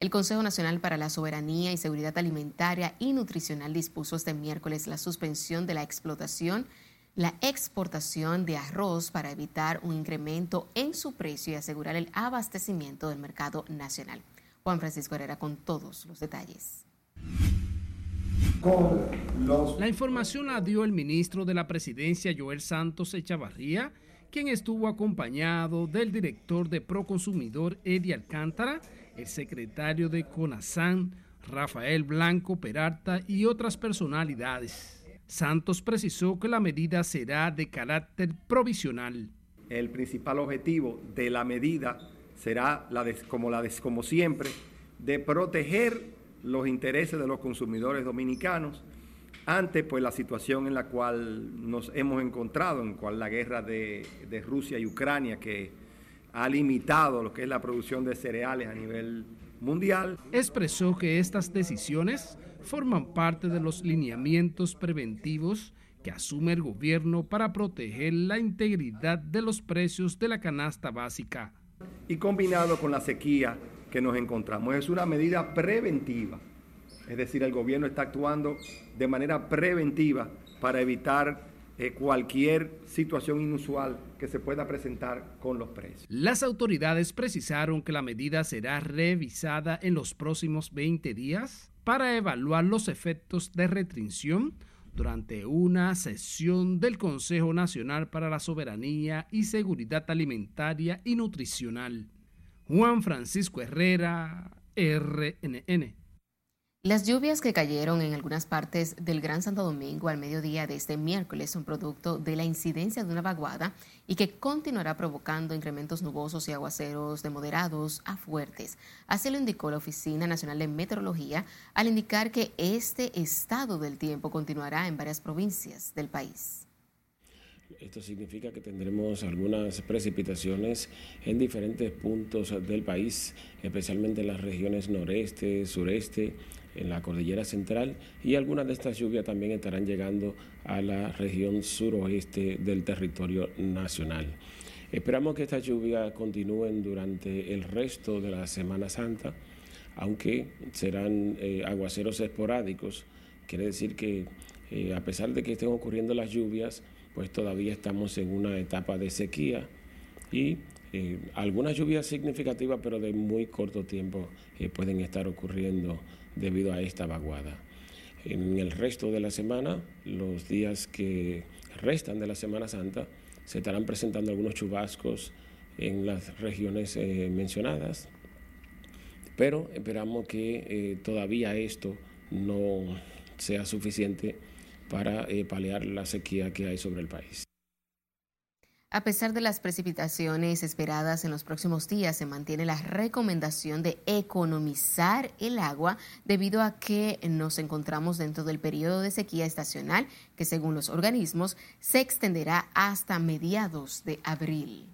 El Consejo Nacional para la Soberanía y Seguridad Alimentaria y Nutricional dispuso este miércoles la suspensión de la explotación, la exportación de arroz para evitar un incremento en su precio y asegurar el abastecimiento del mercado nacional. Juan Francisco Herrera con todos los detalles. La información la dio el ministro de la Presidencia, Joel Santos Echavarría, quien estuvo acompañado del director de Proconsumidor, Eddie Alcántara, el secretario de CONASAN, Rafael Blanco Peralta y otras personalidades. Santos precisó que la medida será de carácter provisional. El principal objetivo de la medida será, la como, la como siempre, de proteger los intereses de los consumidores dominicanos ante pues, la situación en la cual nos hemos encontrado, en cual la guerra de, de Rusia y Ucrania, que ha limitado lo que es la producción de cereales a nivel mundial. Expresó que estas decisiones forman parte de los lineamientos preventivos que asume el gobierno para proteger la integridad de los precios de la canasta básica. Y combinado con la sequía que nos encontramos, es una medida preventiva. Es decir, el gobierno está actuando de manera preventiva para evitar eh, cualquier situación inusual que se pueda presentar con los precios. Las autoridades precisaron que la medida será revisada en los próximos 20 días para evaluar los efectos de restricción durante una sesión del Consejo Nacional para la Soberanía y Seguridad Alimentaria y Nutricional. Juan Francisco Herrera, RNN. Las lluvias que cayeron en algunas partes del Gran Santo Domingo al mediodía de este miércoles son producto de la incidencia de una vaguada y que continuará provocando incrementos nubosos y aguaceros de moderados a fuertes. Así lo indicó la Oficina Nacional de Meteorología al indicar que este estado del tiempo continuará en varias provincias del país. Esto significa que tendremos algunas precipitaciones en diferentes puntos del país, especialmente en las regiones noreste, sureste, en la cordillera central y algunas de estas lluvias también estarán llegando a la región suroeste del territorio nacional. Esperamos que estas lluvias continúen durante el resto de la Semana Santa, aunque serán eh, aguaceros esporádicos. Quiere decir que eh, a pesar de que estén ocurriendo las lluvias, pues todavía estamos en una etapa de sequía y eh, algunas lluvias significativas, pero de muy corto tiempo, pueden estar ocurriendo debido a esta vaguada. En el resto de la semana, los días que restan de la Semana Santa, se estarán presentando algunos chubascos en las regiones eh, mencionadas, pero esperamos que eh, todavía esto no sea suficiente para eh, paliar la sequía que hay sobre el país. A pesar de las precipitaciones esperadas en los próximos días, se mantiene la recomendación de economizar el agua debido a que nos encontramos dentro del periodo de sequía estacional que según los organismos se extenderá hasta mediados de abril.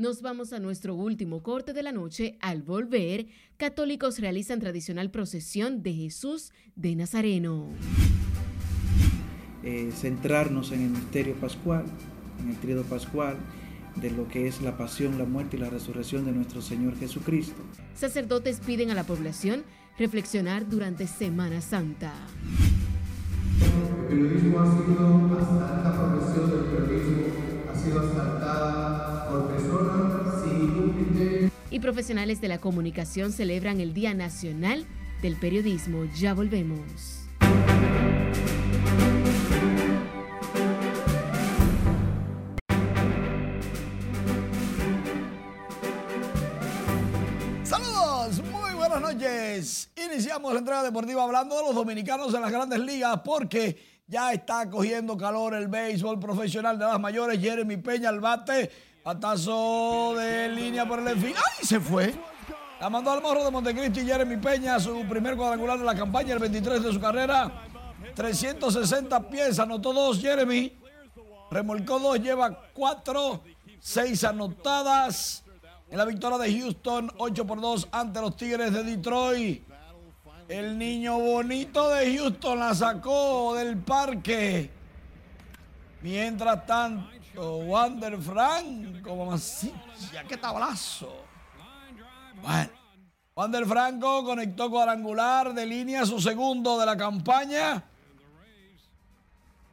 Nos vamos a nuestro último corte de la noche. Al volver, católicos realizan tradicional procesión de Jesús de Nazareno. Eh, centrarnos en el misterio pascual, en el tríodo pascual, de lo que es la pasión, la muerte y la resurrección de nuestro Señor Jesucristo. Sacerdotes piden a la población reflexionar durante Semana Santa. El y profesionales de la comunicación celebran el Día Nacional del Periodismo. Ya volvemos. Saludos, muy buenas noches. Iniciamos la entrega deportiva hablando de los dominicanos en las grandes ligas porque ya está cogiendo calor el béisbol profesional de las mayores. Jeremy Peña al bate Patazo de línea por el fin. ¡Ay! Se fue. La mandó al morro de Montecristi Jeremy Peña, su primer cuadrangular de la campaña, el 23 de su carrera. 360 pies, anotó dos Jeremy. Remolcó dos, lleva cuatro, seis anotadas. En la victoria de Houston, 8 por 2 ante los Tigres de Detroit. El niño bonito de Houston la sacó del parque. Mientras tanto, Wander Franco, ya qué tablazo. Bueno, Wander Franco conectó cuadrangular de línea, su segundo de la campaña.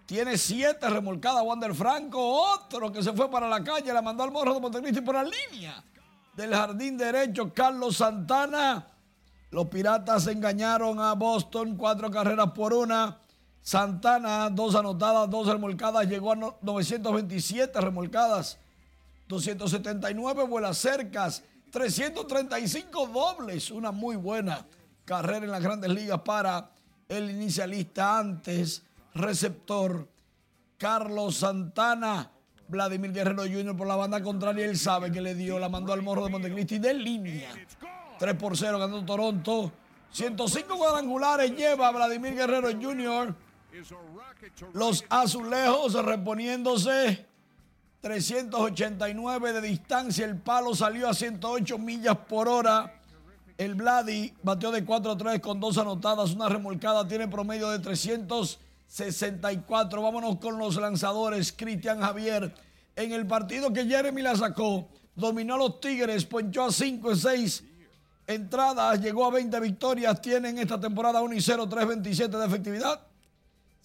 Tiene siete remolcadas Wander Franco, otro que se fue para la calle, la mandó al morro de Montecristi por la línea del jardín derecho, Carlos Santana. Los piratas engañaron a Boston, cuatro carreras por una. Santana, dos anotadas, dos remolcadas, llegó a 927 remolcadas, 279 vuelas cercas, 335 dobles, una muy buena carrera en las grandes ligas para el inicialista antes, receptor Carlos Santana. Vladimir Guerrero Jr. por la banda contraria, él sabe que le dio, la mandó al morro de Montecristi de línea. 3 por 0 ganando Toronto. 105 cuadrangulares lleva Vladimir Guerrero Jr. Los azulejos reponiéndose 389 de distancia. El palo salió a 108 millas por hora. El Vladi batió de 4-3 con dos anotadas, una remolcada, tiene promedio de 364. Vámonos con los lanzadores. Cristian Javier, en el partido que Jeremy la sacó, dominó a los Tigres, ponchó a 5 6 entradas, llegó a 20 victorias, tienen esta temporada 1 y 0, 3.27 de efectividad.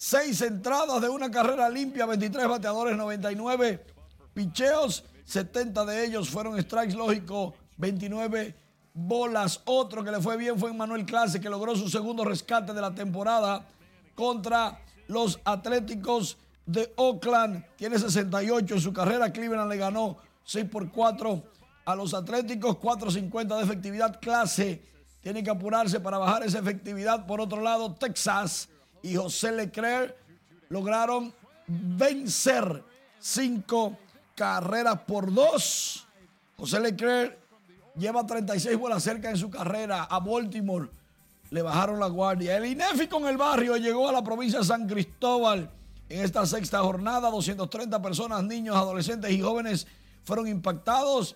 Seis entradas de una carrera limpia, 23 bateadores, 99 picheos, 70 de ellos fueron strikes lógicos, 29 bolas. Otro que le fue bien fue Manuel Clase, que logró su segundo rescate de la temporada contra los Atléticos de Oakland. Tiene 68 en su carrera. Cleveland le ganó 6 por 4 a los Atléticos, 4.50 de efectividad. Clase tiene que apurarse para bajar esa efectividad. Por otro lado, Texas y José Leclerc lograron vencer cinco carreras por dos. José Leclerc lleva 36 bolas cerca en su carrera a Baltimore. Le bajaron la guardia. El INEFI con el barrio llegó a la provincia de San Cristóbal en esta sexta jornada. 230 personas, niños, adolescentes y jóvenes fueron impactados.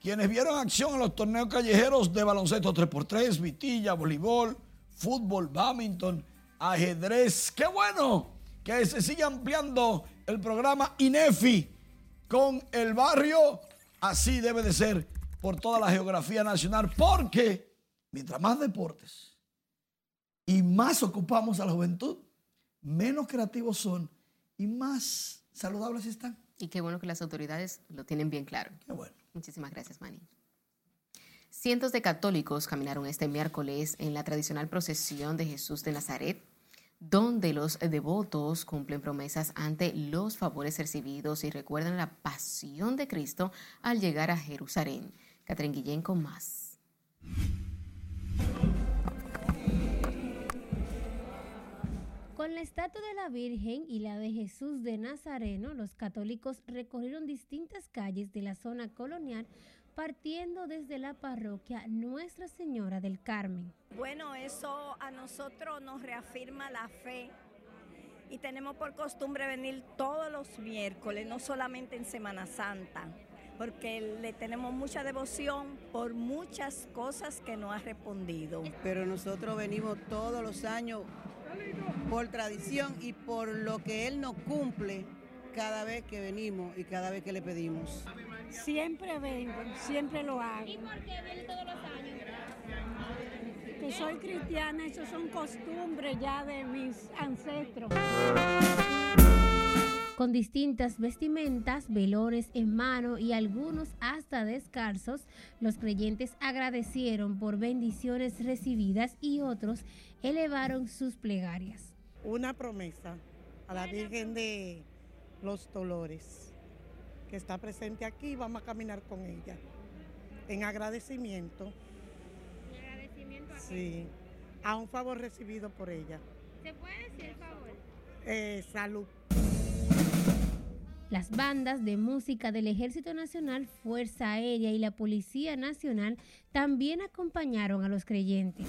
Quienes vieron acción en los torneos callejeros de baloncesto 3x3, vitilla, voleibol, fútbol, badminton, ajedrez. ¡Qué bueno! Que se siga ampliando el programa INEFI con el barrio. Así debe de ser por toda la geografía nacional, porque mientras más deportes y más ocupamos a la juventud, menos creativos son y más saludables están. Y qué bueno que las autoridades lo tienen bien claro. Qué bueno. Muchísimas gracias, Manny. Cientos de católicos caminaron este miércoles en la tradicional procesión de Jesús de Nazaret, donde los devotos cumplen promesas ante los favores recibidos y recuerdan la pasión de Cristo al llegar a Jerusalén. Catherine Guillén con más. Con la estatua de la Virgen y la de Jesús de Nazareno, los católicos recorrieron distintas calles de la zona colonial partiendo desde la parroquia Nuestra Señora del Carmen. Bueno, eso a nosotros nos reafirma la fe y tenemos por costumbre venir todos los miércoles, no solamente en Semana Santa, porque le tenemos mucha devoción por muchas cosas que nos ha respondido. Pero nosotros venimos todos los años por tradición y por lo que Él nos cumple cada vez que venimos y cada vez que le pedimos. Siempre vengo, siempre lo hago. ¿Y por qué viene todos los años? Que soy cristiana, eso son costumbres ya de mis ancestros. Con distintas vestimentas, velones en mano y algunos hasta descalzos, los creyentes agradecieron por bendiciones recibidas y otros elevaron sus plegarias. Una promesa a la Virgen de los Dolores, que está presente aquí, vamos a caminar con ella en agradecimiento. ¿En agradecimiento a Sí, a un favor recibido por ella. ¿Se puede decir el favor? Eh, salud. Las bandas de música del Ejército Nacional, Fuerza Aérea y la Policía Nacional también acompañaron a los creyentes.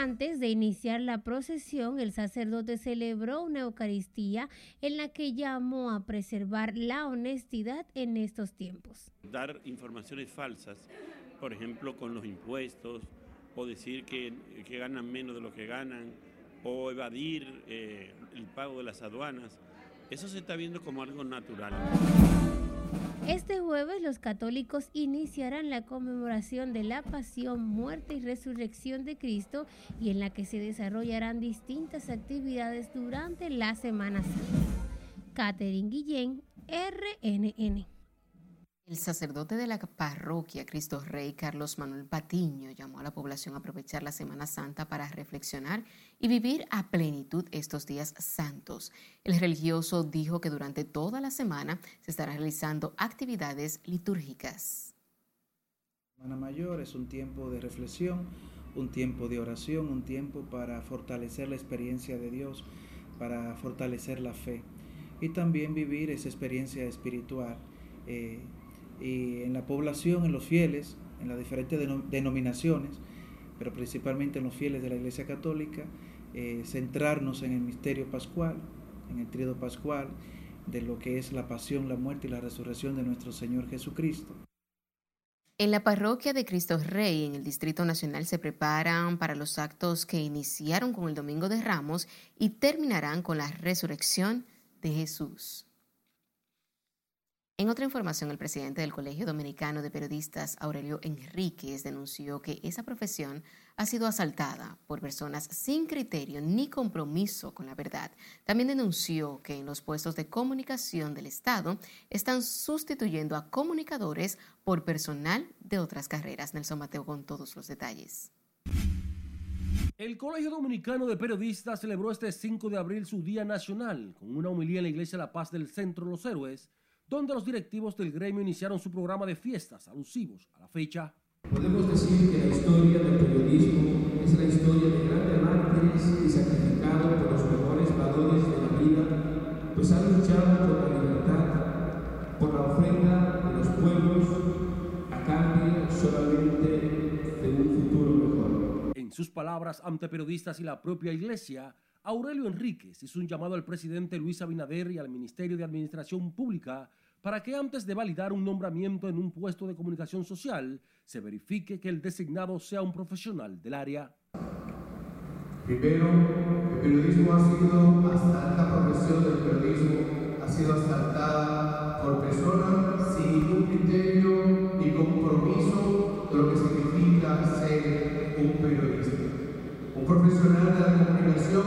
Antes de iniciar la procesión, el sacerdote celebró una Eucaristía en la que llamó a preservar la honestidad en estos tiempos. Dar informaciones falsas, por ejemplo, con los impuestos, o decir que, que ganan menos de lo que ganan, o evadir eh, el pago de las aduanas, eso se está viendo como algo natural. Este jueves los católicos iniciarán la conmemoración de la pasión, muerte y resurrección de Cristo y en la que se desarrollarán distintas actividades durante la Semana Santa. Catherine Guillén, RNN. El sacerdote de la parroquia Cristo Rey, Carlos Manuel Patiño, llamó a la población a aprovechar la Semana Santa para reflexionar y vivir a plenitud estos días santos. El religioso dijo que durante toda la semana se estarán realizando actividades litúrgicas. Semana Mayor es un tiempo de reflexión, un tiempo de oración, un tiempo para fortalecer la experiencia de Dios, para fortalecer la fe y también vivir esa experiencia espiritual. Eh, y en la población, en los fieles, en las diferentes denominaciones, pero principalmente en los fieles de la Iglesia Católica, eh, centrarnos en el misterio pascual, en el tríodo pascual, de lo que es la pasión, la muerte y la resurrección de nuestro Señor Jesucristo. En la parroquia de Cristo Rey, en el Distrito Nacional, se preparan para los actos que iniciaron con el Domingo de Ramos y terminarán con la resurrección de Jesús. En otra información, el presidente del Colegio Dominicano de Periodistas, Aurelio Enríquez, denunció que esa profesión ha sido asaltada por personas sin criterio ni compromiso con la verdad. También denunció que en los puestos de comunicación del Estado están sustituyendo a comunicadores por personal de otras carreras. Nelson Mateo con todos los detalles. El Colegio Dominicano de Periodistas celebró este 5 de abril su Día Nacional con una homilía en la Iglesia La Paz del Centro Los Héroes donde los directivos del gremio iniciaron su programa de fiestas alusivos a la fecha. Podemos decir que la historia del periodismo es la historia de grandes mártires y sacrificados por los mejores valores de la vida, pues han luchado por la libertad, por la ofrenda de los pueblos a cambio solamente de un futuro mejor. En sus palabras ante periodistas y la propia iglesia, Aurelio Enríquez hizo un llamado al presidente Luis Abinader y al Ministerio de Administración Pública para que antes de validar un nombramiento en un puesto de comunicación social, se verifique que el designado sea un profesional del área. Primero, el periodismo ha sido, hasta esta profesión del periodismo, ha sido asaltada por personas sin ningún criterio ni compromiso de lo que significa ser un periodista. Un profesional de la comunicación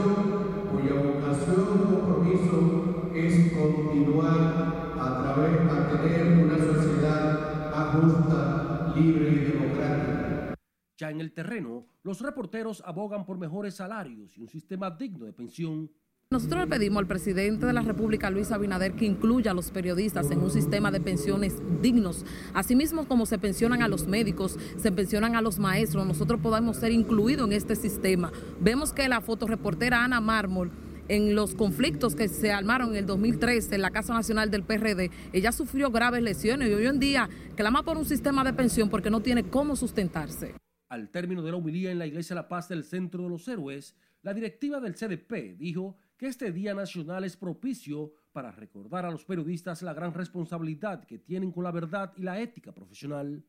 cuya vocación y compromiso es continuar a través de tener una sociedad más justa, libre y democrática. Ya en el terreno, los reporteros abogan por mejores salarios y un sistema digno de pensión. Nosotros le pedimos al presidente de la República, Luis Abinader, que incluya a los periodistas en un sistema de pensiones dignos. Asimismo, como se pensionan a los médicos, se pensionan a los maestros, nosotros podamos ser incluidos en este sistema. Vemos que la fotoreportera Ana Mármol en los conflictos que se armaron en el 2013 en la Casa Nacional del PRD, ella sufrió graves lesiones y hoy en día clama por un sistema de pensión porque no tiene cómo sustentarse. Al término de la humilía en la Iglesia La Paz del Centro de los Héroes, la directiva del CDP dijo que este Día Nacional es propicio para recordar a los periodistas la gran responsabilidad que tienen con la verdad y la ética profesional.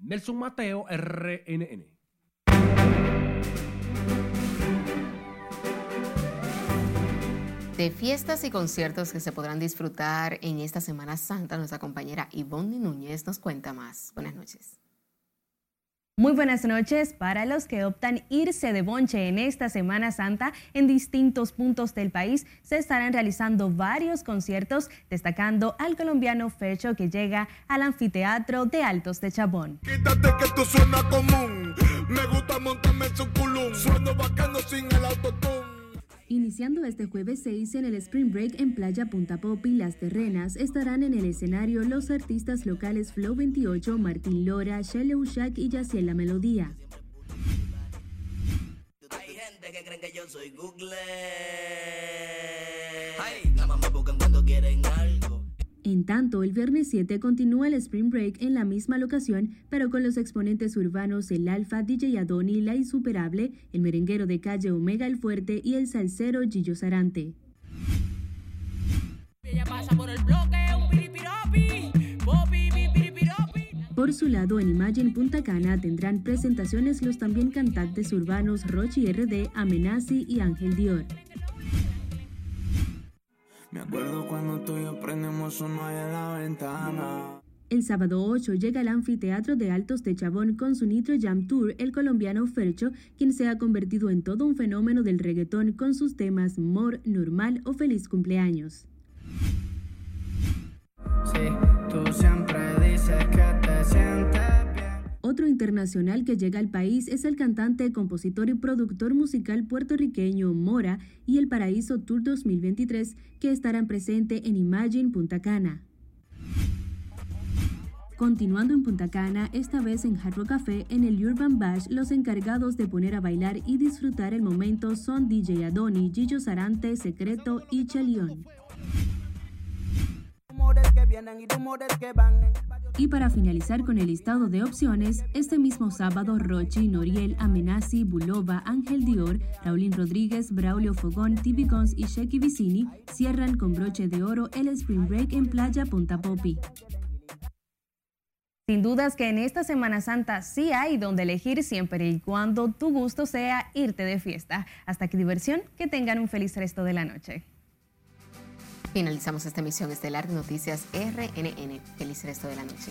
Nelson Mateo, RNN. De fiestas y conciertos que se podrán disfrutar en esta Semana Santa, nuestra compañera Ivonne Núñez nos cuenta más. Buenas noches. Muy buenas noches para los que optan irse de bonche en esta Semana Santa. En distintos puntos del país se estarán realizando varios conciertos, destacando al colombiano Fecho que llega al anfiteatro de Altos de Chabón. Quítate que tú suena común. Me gusta montarme en su culum. Sueno bacano sin el autotune. Iniciando este jueves 6 en el Spring Break en Playa Punta Popi, Las Terrenas, estarán en el escenario los artistas locales Flow 28, Martín Lora, Shelley Ushak y Yaciel La Melodía. Hay gente que creen que yo soy Google. Nada más me buscan cuando quieren. En tanto, el viernes 7 continúa el Spring Break en la misma locación, pero con los exponentes urbanos El Alfa, DJ Adoni, La Insuperable, el merenguero de calle Omega El Fuerte y el salsero Gillo Sarante. Por su lado, en Imagine Punta Cana tendrán presentaciones los también cantantes urbanos Rochi RD, Amenazi y Ángel Dior. Me acuerdo cuando tú y yo prendemos uno ahí en la ventana. El sábado 8 llega al anfiteatro de Altos de Chabón con su Nitro Jam Tour el colombiano Fercho, quien se ha convertido en todo un fenómeno del reggaetón con sus temas Mor, Normal o Feliz Cumpleaños. Sí, Otro internacional que llega al país es el cantante, compositor y productor musical puertorriqueño Mora y el Paraíso Tour 2023 que estarán presentes en Imagine Punta Cana. Continuando en Punta Cana, esta vez en Hard Rock Café, en el Urban Bash, los encargados de poner a bailar y disfrutar el momento son DJ Adoni, Gillo Sarante, Secreto y Chelión. Y para finalizar con el listado de opciones, este mismo sábado Rochi, Noriel, Amenazi, Bulova, Ángel Dior, Raulín Rodríguez, Braulio Fogón, Tibi Gons y Sheki Vicini cierran con broche de oro el Spring Break en Playa Punta Popi. Sin dudas que en esta Semana Santa sí hay donde elegir siempre y cuando tu gusto sea irte de fiesta. Hasta que diversión, que tengan un feliz resto de la noche. Finalizamos esta emisión estelar de Noticias RNN. Feliz resto de la noche.